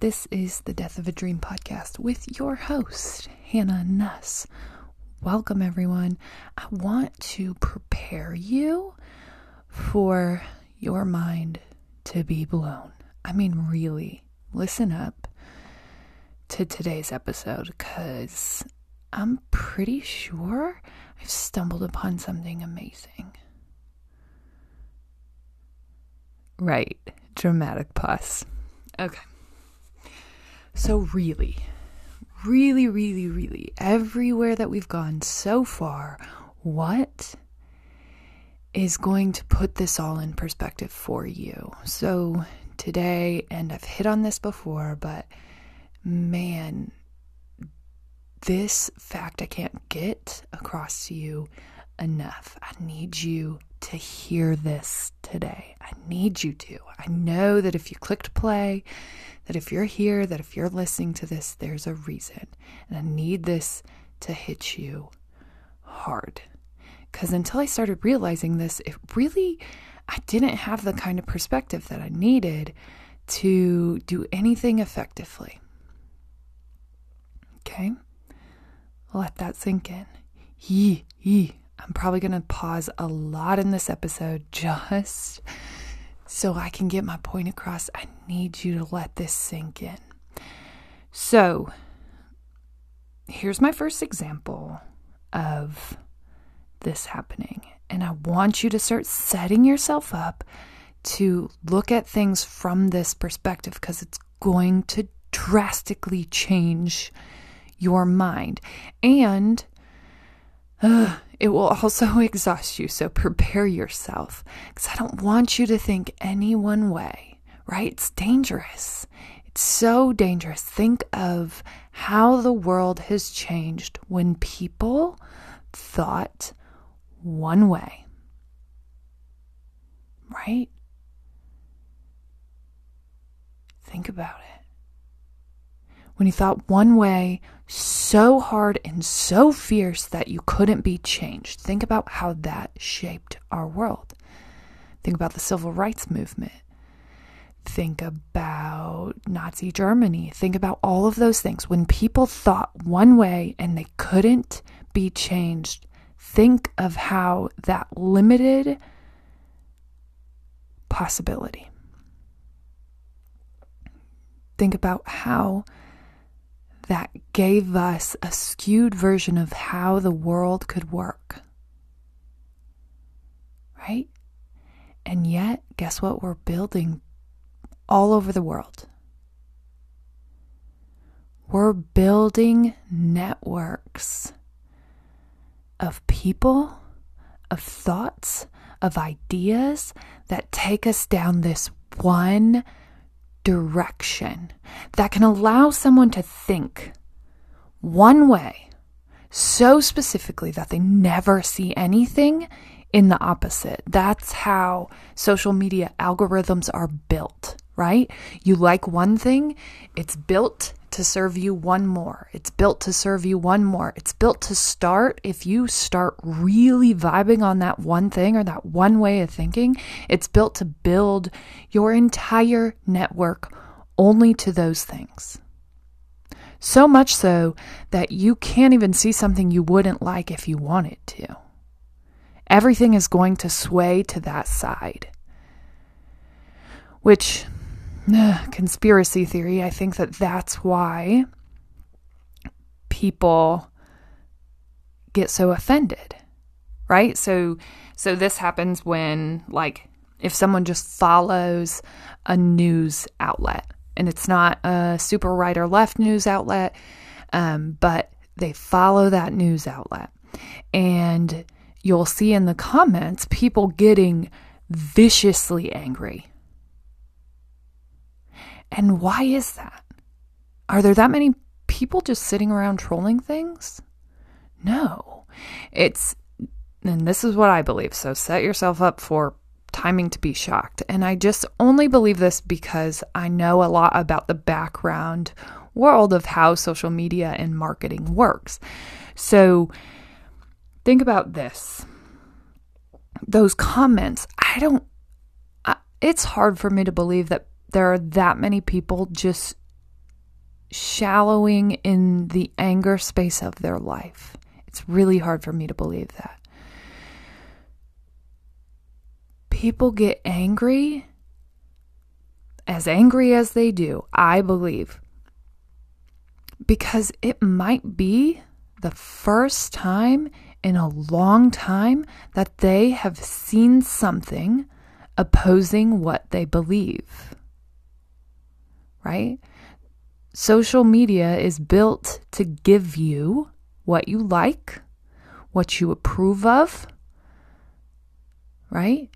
This is the Death of a Dream podcast with your host, Hannah Nuss. Welcome, everyone. I want to prepare you for your mind to be blown. I mean, really, listen up to today's episode because I'm pretty sure I've stumbled upon something amazing. Right, dramatic pause. Okay. So, really, really, really, really, everywhere that we've gone so far, what is going to put this all in perspective for you? So, today, and I've hit on this before, but man, this fact I can't get across to you enough. I need you to hear this today. I need you to. I know that if you clicked play, that if you're here, that if you're listening to this, there's a reason. And I need this to hit you hard. Because until I started realizing this, it really, I didn't have the kind of perspective that I needed to do anything effectively. Okay? Let that sink in. Yee, yee. I'm probably going to pause a lot in this episode just so I can get my point across. I need you to let this sink in. So, here's my first example of this happening. And I want you to start setting yourself up to look at things from this perspective because it's going to drastically change your mind. And uh, it will also exhaust you. So prepare yourself because I don't want you to think any one way, right? It's dangerous. It's so dangerous. Think of how the world has changed when people thought one way, right? Think about it when you thought one way so hard and so fierce that you couldn't be changed. Think about how that shaped our world. Think about the civil rights movement. Think about Nazi Germany. Think about all of those things. When people thought one way and they couldn't be changed, think of how that limited possibility. Think about how that gave us a skewed version of how the world could work. Right? And yet, guess what we're building all over the world? We're building networks of people, of thoughts, of ideas that take us down this one direction that can allow someone to think one way so specifically that they never see anything in the opposite. That's how social media algorithms are built, right? You like one thing, it's built to serve you one more. It's built to serve you one more. It's built to start, if you start really vibing on that one thing or that one way of thinking, it's built to build your entire network only to those things. So much so that you can't even see something you wouldn't like if you wanted to. Everything is going to sway to that side. Which conspiracy theory. I think that that's why people get so offended. Right? So so this happens when like if someone just follows a news outlet and it's not a super right or left news outlet um, but they follow that news outlet and you'll see in the comments people getting viciously angry and why is that? Are there that many people just sitting around trolling things? No. It's, and this is what I believe. So set yourself up for timing to be shocked. And I just only believe this because I know a lot about the background world of how social media and marketing works. So think about this. Those comments, I don't, it's hard for me to believe that there are that many people just shallowing in the anger space of their life. It's really hard for me to believe that. People get angry, as angry as they do, I believe, because it might be the first time in a long time that they have seen something opposing what they believe. Right? Social media is built to give you what you like, what you approve of, right?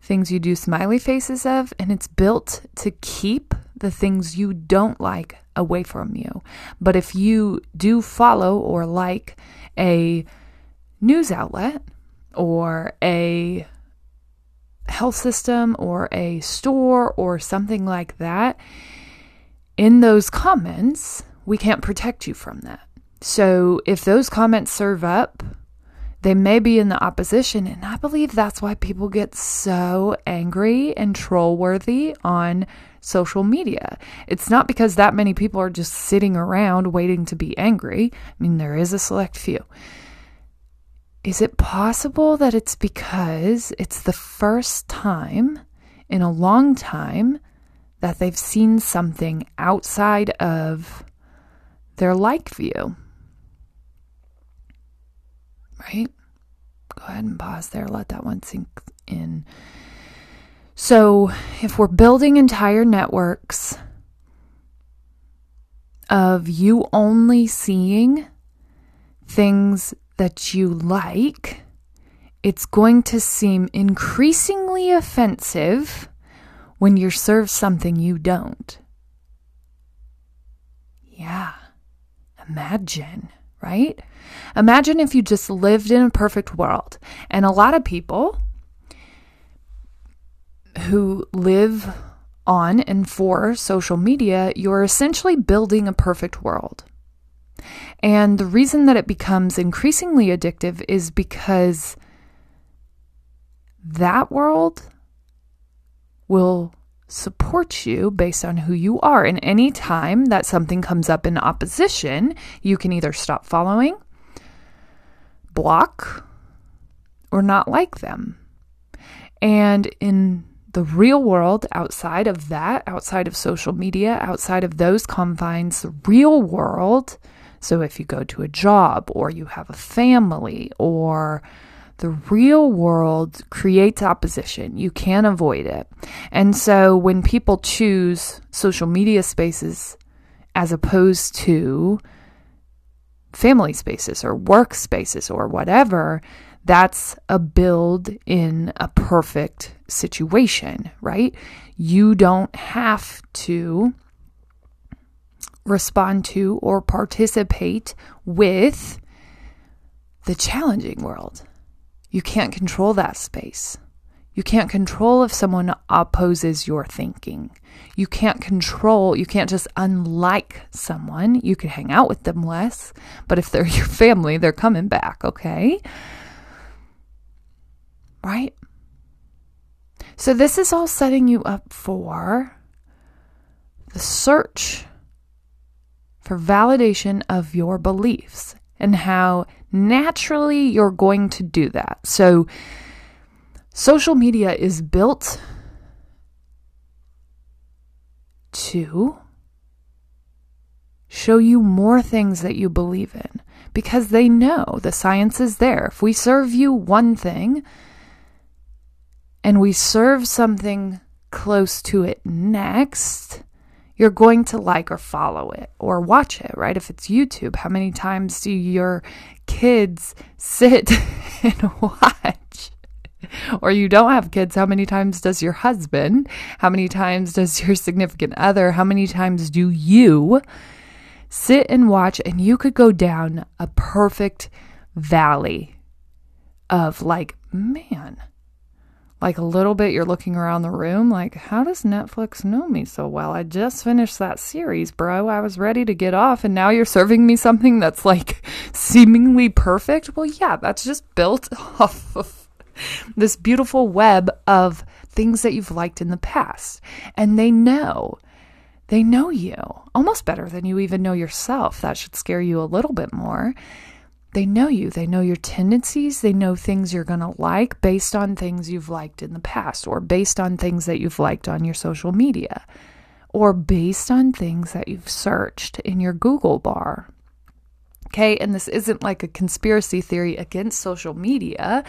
Things you do smiley faces of, and it's built to keep the things you don't like away from you. But if you do follow or like a news outlet or a health system or a store or something like that, in those comments, we can't protect you from that. So if those comments serve up, they may be in the opposition. And I believe that's why people get so angry and troll worthy on social media. It's not because that many people are just sitting around waiting to be angry. I mean, there is a select few. Is it possible that it's because it's the first time in a long time that they've seen something outside of their like view. Right? Go ahead and pause there. Let that one sink in. So, if we're building entire networks of you only seeing things that you like, it's going to seem increasingly offensive when you're served something you don't. Yeah. Imagine, right? Imagine if you just lived in a perfect world. And a lot of people who live on and for social media, you're essentially building a perfect world. And the reason that it becomes increasingly addictive is because that world will support you based on who you are. And any time that something comes up in opposition, you can either stop following, block, or not like them. And in the real world, outside of that, outside of social media, outside of those confines, the real world, so if you go to a job or you have a family or the real world creates opposition. You can't avoid it. And so when people choose social media spaces as opposed to family spaces or work spaces or whatever, that's a build in a perfect situation, right? You don't have to respond to or participate with the challenging world. You can't control that space. You can't control if someone opposes your thinking. You can't control, you can't just unlike someone. You could hang out with them less, but if they're your family, they're coming back, okay? Right? So, this is all setting you up for the search for validation of your beliefs and how naturally you're going to do that. So, social media is built to show you more things that you believe in because they know the science is there. If we serve you one thing and we serve something close to it next, you're going to like or follow it or watch it, right? If it's YouTube, how many times do your kids sit and watch? Or you don't have kids, how many times does your husband? How many times does your significant other? How many times do you sit and watch? And you could go down a perfect valley of like, man, like a little bit you're looking around the room like how does netflix know me so well? I just finished that series bro. I was ready to get off and now you're serving me something that's like seemingly perfect? Well yeah that's just built off of this beautiful web of things that you've liked in the past. And they know. They know you almost better than you even know yourself. That should scare you a little bit more. They know you. They know your tendencies. They know things you're going to like based on things you've liked in the past or based on things that you've liked on your social media or based on things that you've searched in your Google bar. Okay, and this isn't like a conspiracy theory against social media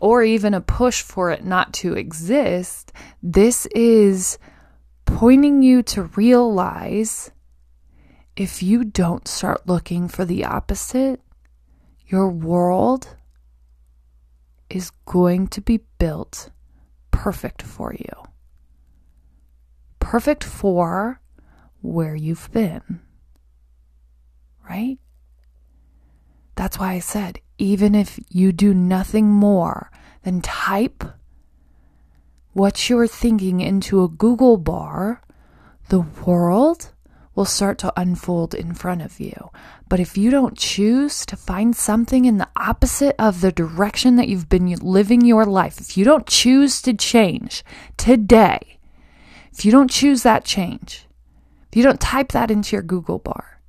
or even a push for it not to exist. This is pointing you to realize if you don't start looking for the opposite, your world is going to be built perfect for you. Perfect for where you've been. Right? That's why I said, even if you do nothing more than type what you're thinking into a Google bar, the world will start to unfold in front of you. But if you don't choose to find something in the opposite of the direction that you've been living your life, if you don't choose to change today, if you don't choose that change, if you don't type that into your Google bar,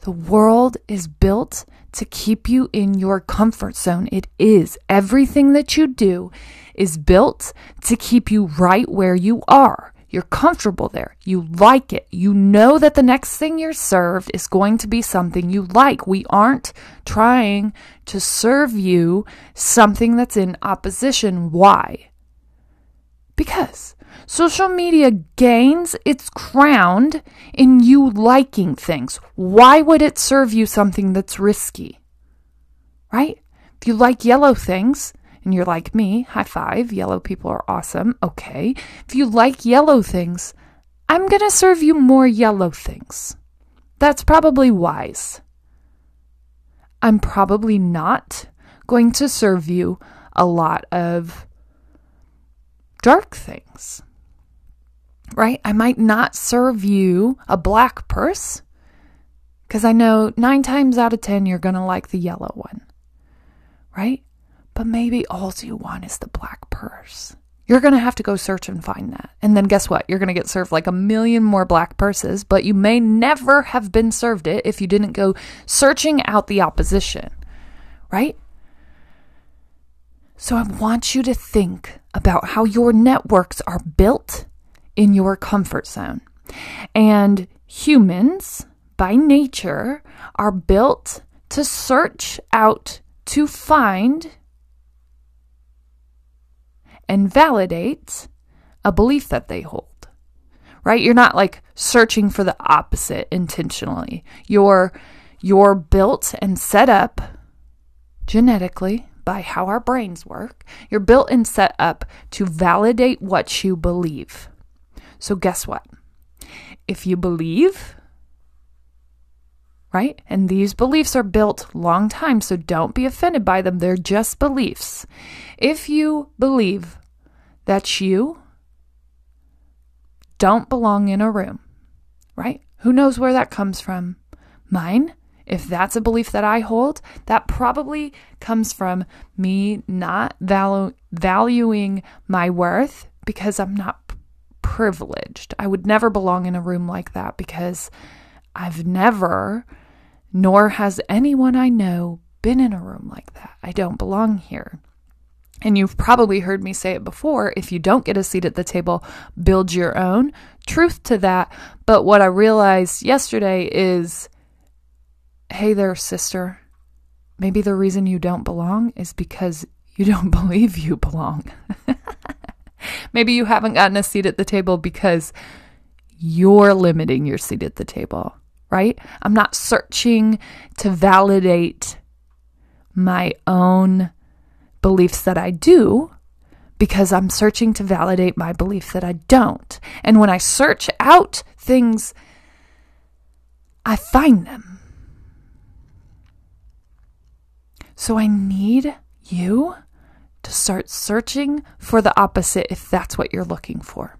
the world is built to keep you in your comfort zone. It is. Everything that you do is built to keep you right where you are. You're comfortable there. You like it. You know that the next thing you're served is going to be something you like. We aren't trying to serve you something that's in opposition. Why? Because social media gains its crown in you liking things. Why would it serve you something that's risky? Right? If you like yellow things, and you're like me, high five, yellow people are awesome. Okay. If you like yellow things, I'm going to serve you more yellow things. That's probably wise. I'm probably not going to serve you a lot of dark things. Right? I might not serve you a black purse because I know nine times out of ten you're going to like the yellow one. Right? But maybe all you want is the black purse. You're going to have to go search and find that. And then guess what? You're going to get served like a million more black purses, but you may never have been served it if you didn't go searching out the opposition, right? So I want you to think about how your networks are built in your comfort zone. And humans, by nature, are built to search out, to find, and validate a belief that they hold. Right? You're not like searching for the opposite intentionally. You're you're built and set up genetically by how our brains work. You're built and set up to validate what you believe. So guess what? If you believe right? And these beliefs are built long time, so don't be offended by them. They're just beliefs. If you believe that you don't belong in a room, right? Who knows where that comes from? Mine, if that's a belief that I hold, that probably comes from me not valu- valuing my worth because I'm not privileged. I would never belong in a room like that because I've never nor has anyone I know been in a room like that. I don't belong here. And you've probably heard me say it before if you don't get a seat at the table, build your own. Truth to that. But what I realized yesterday is hey there, sister. Maybe the reason you don't belong is because you don't believe you belong. Maybe you haven't gotten a seat at the table because you're limiting your seat at the table right? I'm not searching to validate my own beliefs that I do because I'm searching to validate my belief that I don't. And when I search out things, I find them. So I need you to start searching for the opposite if that's what you're looking for.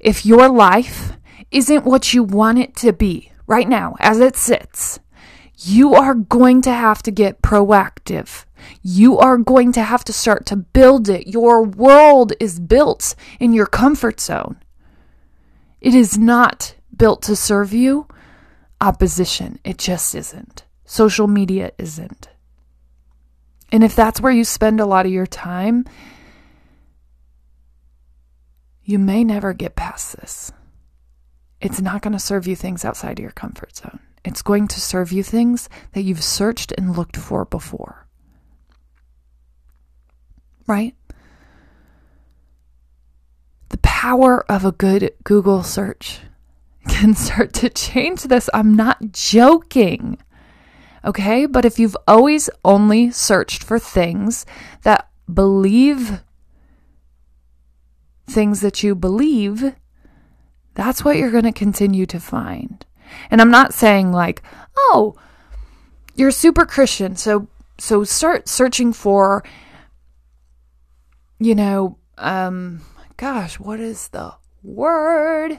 If your life isn't what you want it to be, right now, as it sits, you are going to have to get proactive. You are going to have to start to build it. Your world is built in your comfort zone. It is not built to serve you. Opposition, it just isn't. Social media isn't. And if that's where you spend a lot of your time, you may never get past this. It's not going to serve you things outside of your comfort zone. It's going to serve you things that you've searched and looked for before. Right? The power of a good Google search can start to change this. I'm not joking. Okay? But if you've always only searched for things that believe things that you believe, that's what you're going to continue to find. And I'm not saying like, oh, you're super Christian, so so start searching for you know, um gosh, what is the word?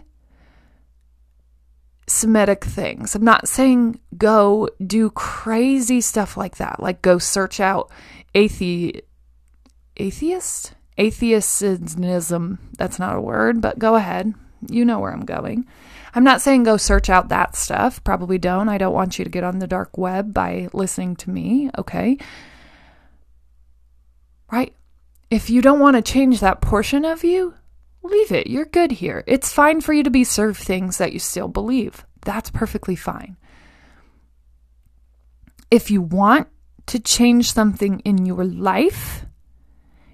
Semitic things. I'm not saying go do crazy stuff like that. Like go search out athe atheist? Atheism. That's not a word, but go ahead. You know where I'm going. I'm not saying go search out that stuff. Probably don't. I don't want you to get on the dark web by listening to me, okay? Right? If you don't want to change that portion of you, leave it. You're good here. It's fine for you to be served things that you still believe. That's perfectly fine. If you want to change something in your life,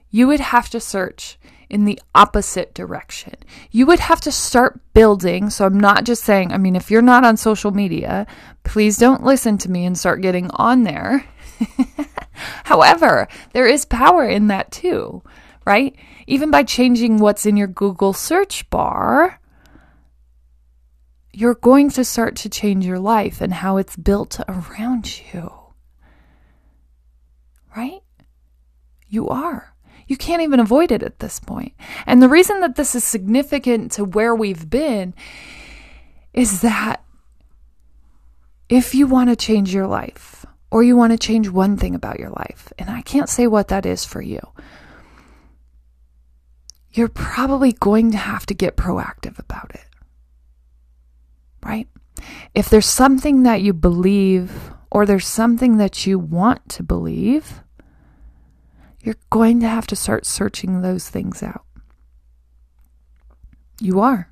you would have to search in the opposite direction. You would have to start building. So I'm not just saying, I mean, if you're not on social media, please don't listen to me and start getting on there. However, there is power in that too, right? Even by changing what's in your Google search bar, you're going to start to change your life and how it's built around you. Right? You are. You can't even avoid it at this point. And the reason that this is significant to where we've been is that if you want to change your life or you want to change one thing about your life, and I can't say what that is for you, you're probably going to have to get proactive about it. Right? If there's something that you believe or there's something that you want to believe, you're going to have to start searching those things out. You are.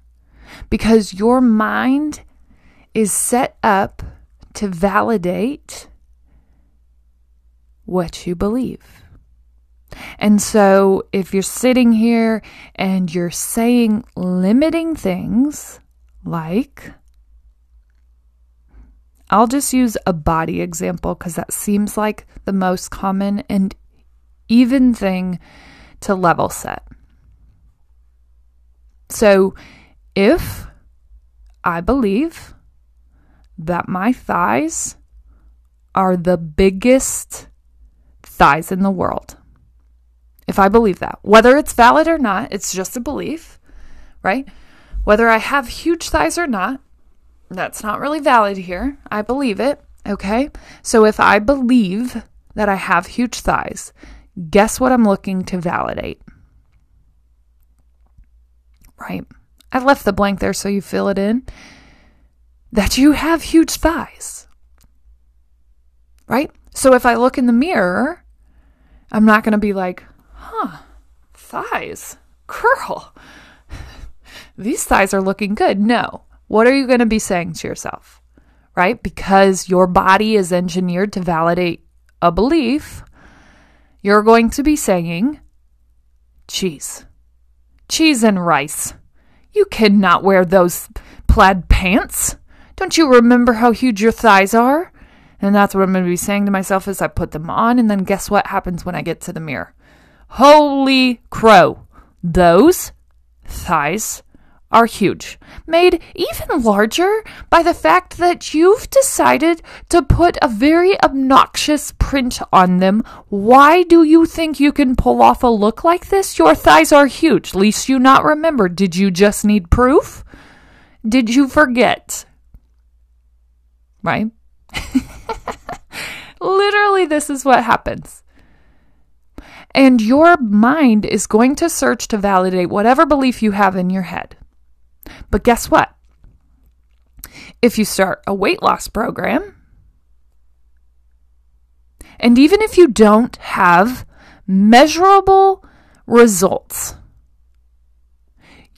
Because your mind is set up to validate what you believe. And so if you're sitting here and you're saying limiting things like, I'll just use a body example because that seems like the most common and even thing to level set. So if I believe that my thighs are the biggest thighs in the world, if I believe that, whether it's valid or not, it's just a belief, right? Whether I have huge thighs or not, that's not really valid here. I believe it, okay? So if I believe that I have huge thighs, Guess what I'm looking to validate? Right? I left the blank there so you fill it in. That you have huge thighs. Right? So if I look in the mirror, I'm not going to be like, huh, thighs, curl. These thighs are looking good. No. What are you going to be saying to yourself? Right? Because your body is engineered to validate a belief you're going to be saying cheese. Cheese and rice. You cannot wear those plaid pants. Don't you remember how huge your thighs are? And that's what I'm going to be saying to myself as I put them on. And then guess what happens when I get to the mirror? Holy crow. Those thighs are huge, made even larger by the fact that you've decided to put a very obnoxious print on them. Why do you think you can pull off a look like this? Your thighs are huge. Least you not remember. Did you just need proof? Did you forget? Right? Literally, this is what happens. And your mind is going to search to validate whatever belief you have in your head. But guess what? If you start a weight loss program, and even if you don't have measurable results,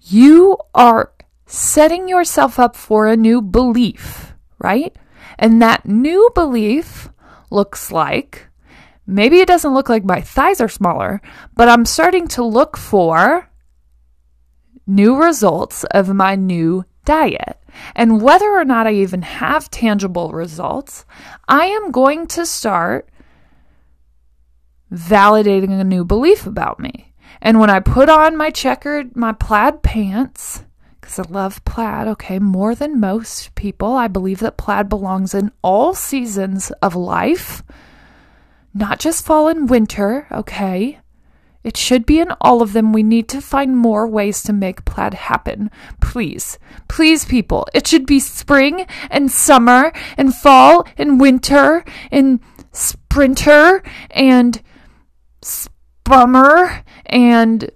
you are setting yourself up for a new belief, right? And that new belief looks like maybe it doesn't look like my thighs are smaller, but I'm starting to look for new results of my new diet. And whether or not I even have tangible results, I am going to start validating a new belief about me. And when I put on my checkered, my plaid pants, because I love plaid, okay, more than most people, I believe that plaid belongs in all seasons of life, not just fall and winter, okay? It should be in all of them. We need to find more ways to make plaid happen. Please, please, people. It should be spring and summer and fall and winter and sprinter and spummer and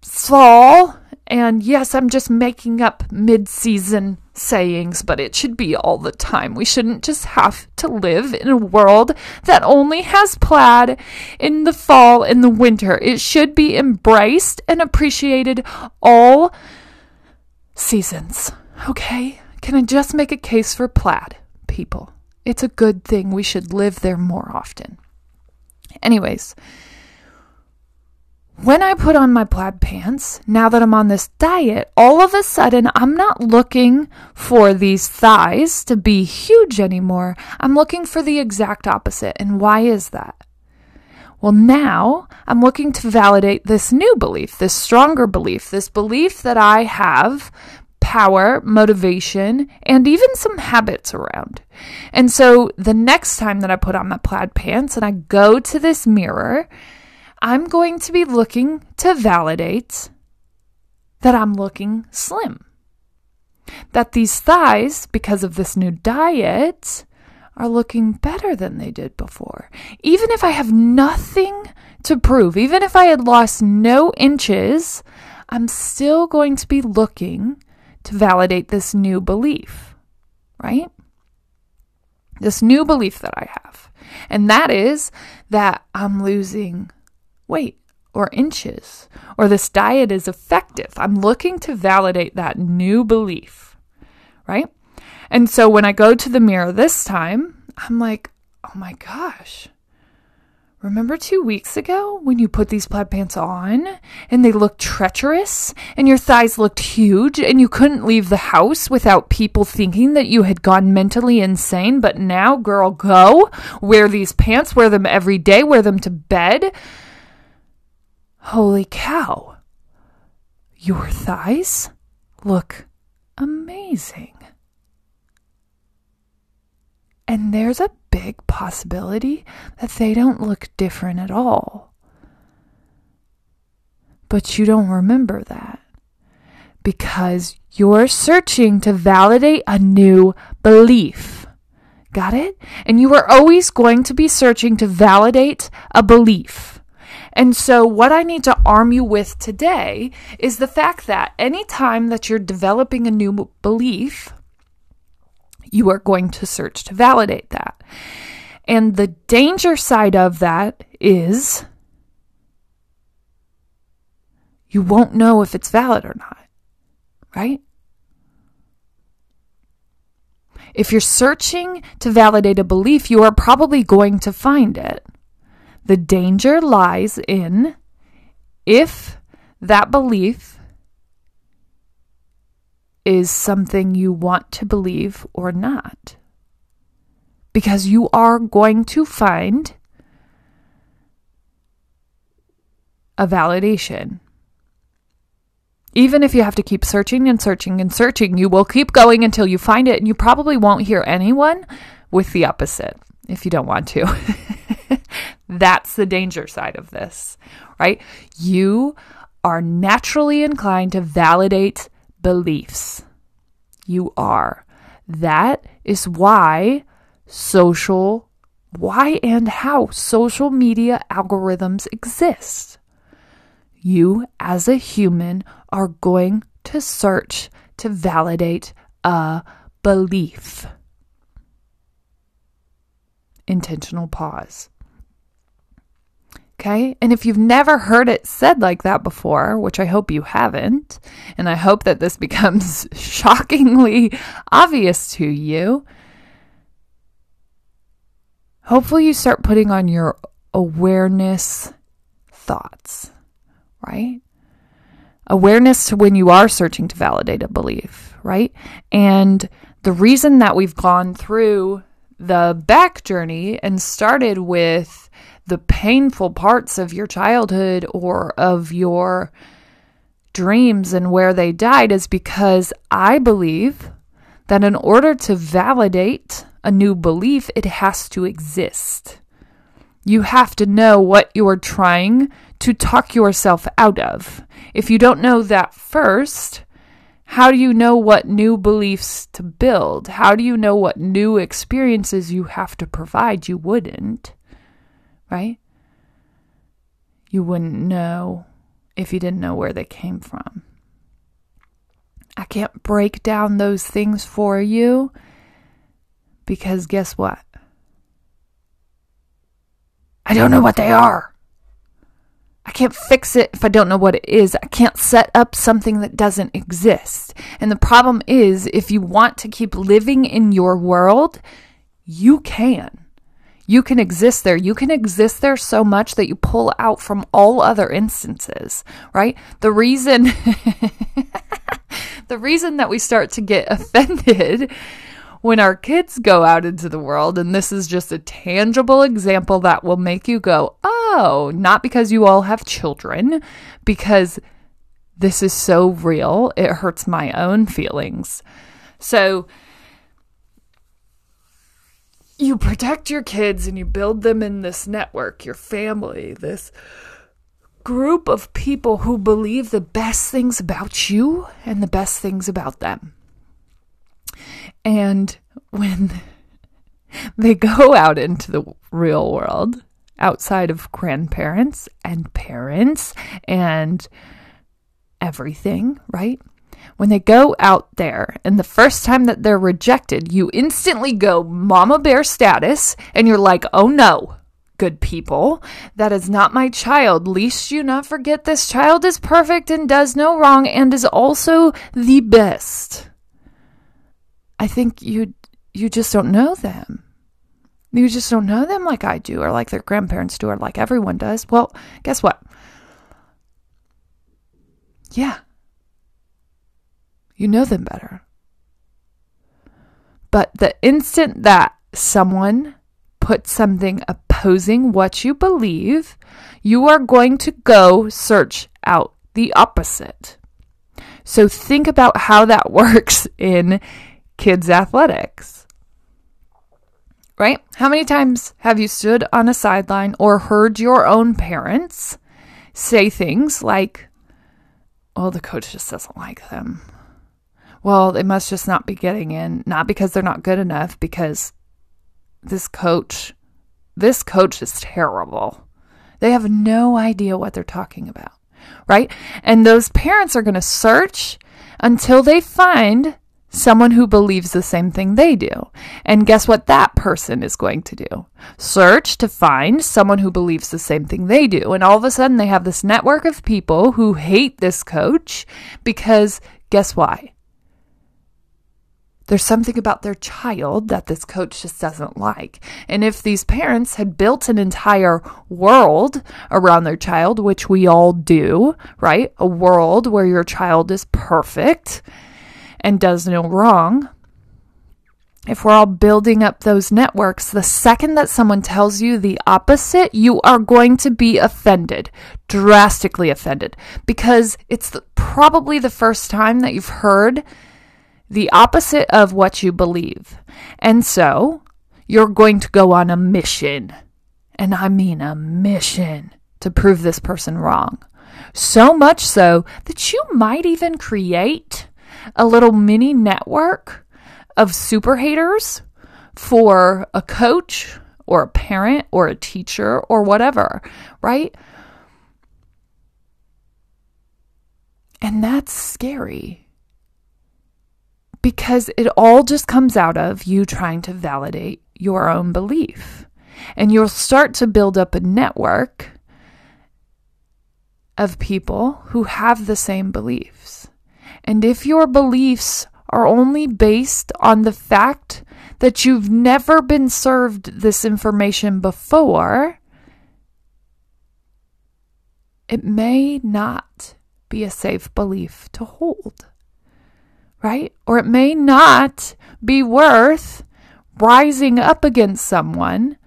fall. And yes, I'm just making up mid season sayings, but it should be all the time. We shouldn't just have to live in a world that only has plaid in the fall and the winter. It should be embraced and appreciated all seasons. Okay? Can I just make a case for plaid, people? It's a good thing. We should live there more often. Anyways, when I put on my plaid pants, now that I'm on this diet, all of a sudden I'm not looking for these thighs to be huge anymore. I'm looking for the exact opposite. And why is that? Well, now I'm looking to validate this new belief, this stronger belief, this belief that I have power, motivation, and even some habits around. And so the next time that I put on my plaid pants and I go to this mirror, I'm going to be looking to validate that I'm looking slim. That these thighs, because of this new diet, are looking better than they did before. Even if I have nothing to prove, even if I had lost no inches, I'm still going to be looking to validate this new belief, right? This new belief that I have. And that is that I'm losing weight or inches, or this diet is effective. I'm looking to validate that new belief, right? And so when I go to the mirror this time, I'm like, oh my gosh. Remember two weeks ago when you put these plaid pants on and they looked treacherous and your thighs looked huge and you couldn't leave the house without people thinking that you had gone mentally insane? But now, girl, go. Wear these pants, wear them every day, wear them to bed. Holy cow! Your thighs look amazing. And there's a big possibility that they don't look different at all. But you don't remember that because you're searching to validate a new belief. Got it? And you are always going to be searching to validate a belief. And so, what I need to arm you with today is the fact that anytime that you're developing a new belief, you are going to search to validate that. And the danger side of that is you won't know if it's valid or not, right? If you're searching to validate a belief, you are probably going to find it. The danger lies in if that belief is something you want to believe or not. Because you are going to find a validation. Even if you have to keep searching and searching and searching, you will keep going until you find it, and you probably won't hear anyone with the opposite if you don't want to. That's the danger side of this, right? You are naturally inclined to validate beliefs. You are. That is why social, why and how social media algorithms exist. You, as a human, are going to search to validate a belief. Intentional pause. Okay. And if you've never heard it said like that before, which I hope you haven't, and I hope that this becomes shockingly obvious to you, hopefully you start putting on your awareness thoughts, right? Awareness to when you are searching to validate a belief, right? And the reason that we've gone through the back journey and started with the painful parts of your childhood or of your dreams and where they died is because I believe that in order to validate a new belief, it has to exist. You have to know what you're trying to talk yourself out of. If you don't know that first, how do you know what new beliefs to build? How do you know what new experiences you have to provide? You wouldn't right? You wouldn't know if you didn't know where they came from. I can't break down those things for you because guess what? I don't know what they are. I can't fix it if I don't know what it is. I can't set up something that doesn't exist. And the problem is, if you want to keep living in your world, you can. You can exist there. You can exist there so much that you pull out from all other instances, right? The reason the reason that we start to get offended when our kids go out into the world and this is just a tangible example that will make you go, "Oh, not because you all have children, because this is so real. It hurts my own feelings." So, you protect your kids and you build them in this network, your family, this group of people who believe the best things about you and the best things about them. And when they go out into the real world, outside of grandparents and parents and everything, right? When they go out there and the first time that they're rejected, you instantly go mama bear status and you're like, oh no, good people, that is not my child. Least you not forget this child is perfect and does no wrong and is also the best. I think you you just don't know them. You just don't know them like I do or like their grandparents do or like everyone does. Well, guess what? Yeah, you know them better. But the instant that someone puts something opposing what you believe, you are going to go search out the opposite. So think about how that works in kids' athletics. Right? How many times have you stood on a sideline or heard your own parents say things like, well, the coach just doesn't like them well, they must just not be getting in, not because they're not good enough, because this coach, this coach is terrible. They have no idea what they're talking about, right? And those parents are going to search until they find someone who believes the same thing they do. And guess what that person is going to do? Search to find someone who believes the same thing they do. And all of a sudden, they have this network of people who hate this coach because guess why? There's something about their child that this coach just doesn't like. And if these parents had built an entire world around their child, which we all do, right? A world where your child is perfect and does no wrong. If we're all building up those networks, the second that someone tells you the opposite, you are going to be offended, drastically offended, because it's the, probably the first time that you've heard the opposite of what you believe. And so you're going to go on a mission. And I mean a mission to prove this person wrong. So much so that you might even create a little mini network of super haters for a coach or a parent or a teacher or whatever, right? And that's scary because it all just comes out of you trying to validate your own belief. And you'll start to build up a network of people who have the same beliefs. And if your beliefs are only based on the fact that you've never been served this information before, it may not be a safe belief to hold, right? Or it may not be worth rising up against someone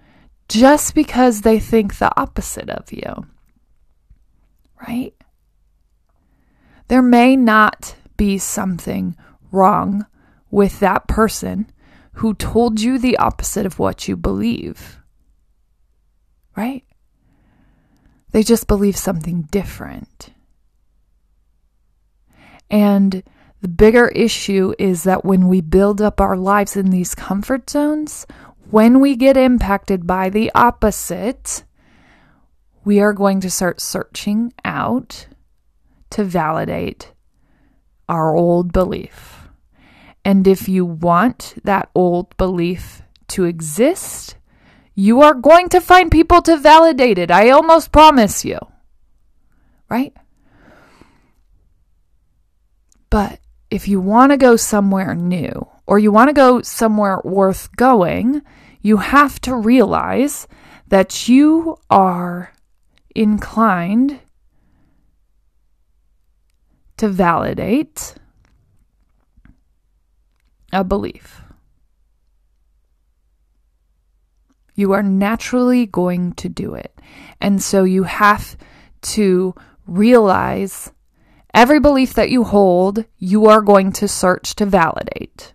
just because they think the opposite of you, right? There may not be something wrong with that person who told you the opposite of what you believe, right? They just believe something different. And the bigger issue is that when we build up our lives in these comfort zones, when we get impacted by the opposite, we are going to start searching out to validate our old belief. And if you want that old belief to exist, you are going to find people to validate it. I almost promise you. Right? But if you want to go somewhere new or you want to go somewhere worth going, you have to realize that you are inclined to validate a belief. You are naturally going to do it. And so you have to realize every belief that you hold, you are going to search to validate.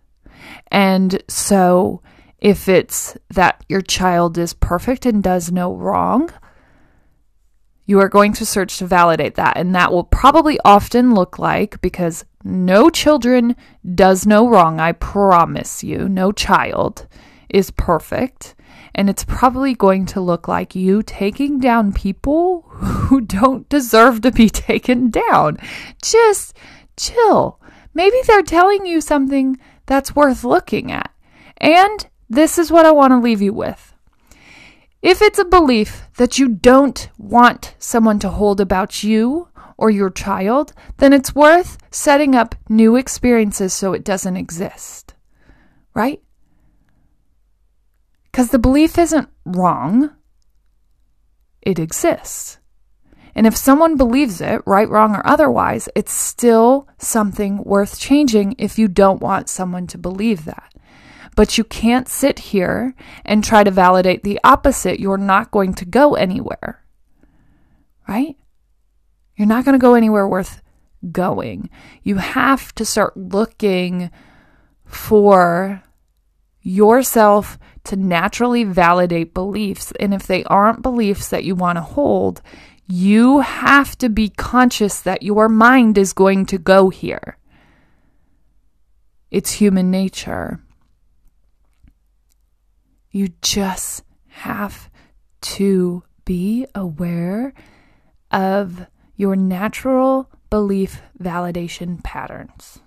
And so if it's that your child is perfect and does no wrong, you are going to search to validate that. And that will probably often look like because no children does no wrong, I promise you, no child is perfect. And it's probably going to look like you taking down people who don't deserve to be taken down. Just chill. Maybe they're telling you something that's worth looking at. And this is what I want to leave you with. If it's a belief that you don't want someone to hold about you or your child, then it's worth setting up new experiences so it doesn't exist. Right? Because the belief isn't wrong, it exists. And if someone believes it, right, wrong, or otherwise, it's still something worth changing if you don't want someone to believe that. But you can't sit here and try to validate the opposite. You're not going to go anywhere, right? You're not going to go anywhere worth going. You have to start looking for yourself to naturally validate beliefs. And if they aren't beliefs that you want to hold, you have to be conscious that your mind is going to go here. It's human nature. You just have to be aware of your natural belief validation patterns.